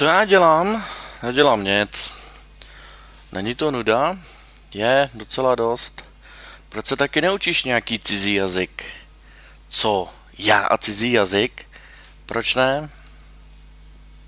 Co já dělám? Nedělám nic. Není to nuda? Je, docela dost. Proč se taky neučíš nějaký cizí jazyk? Co? Já a cizí jazyk? Proč ne?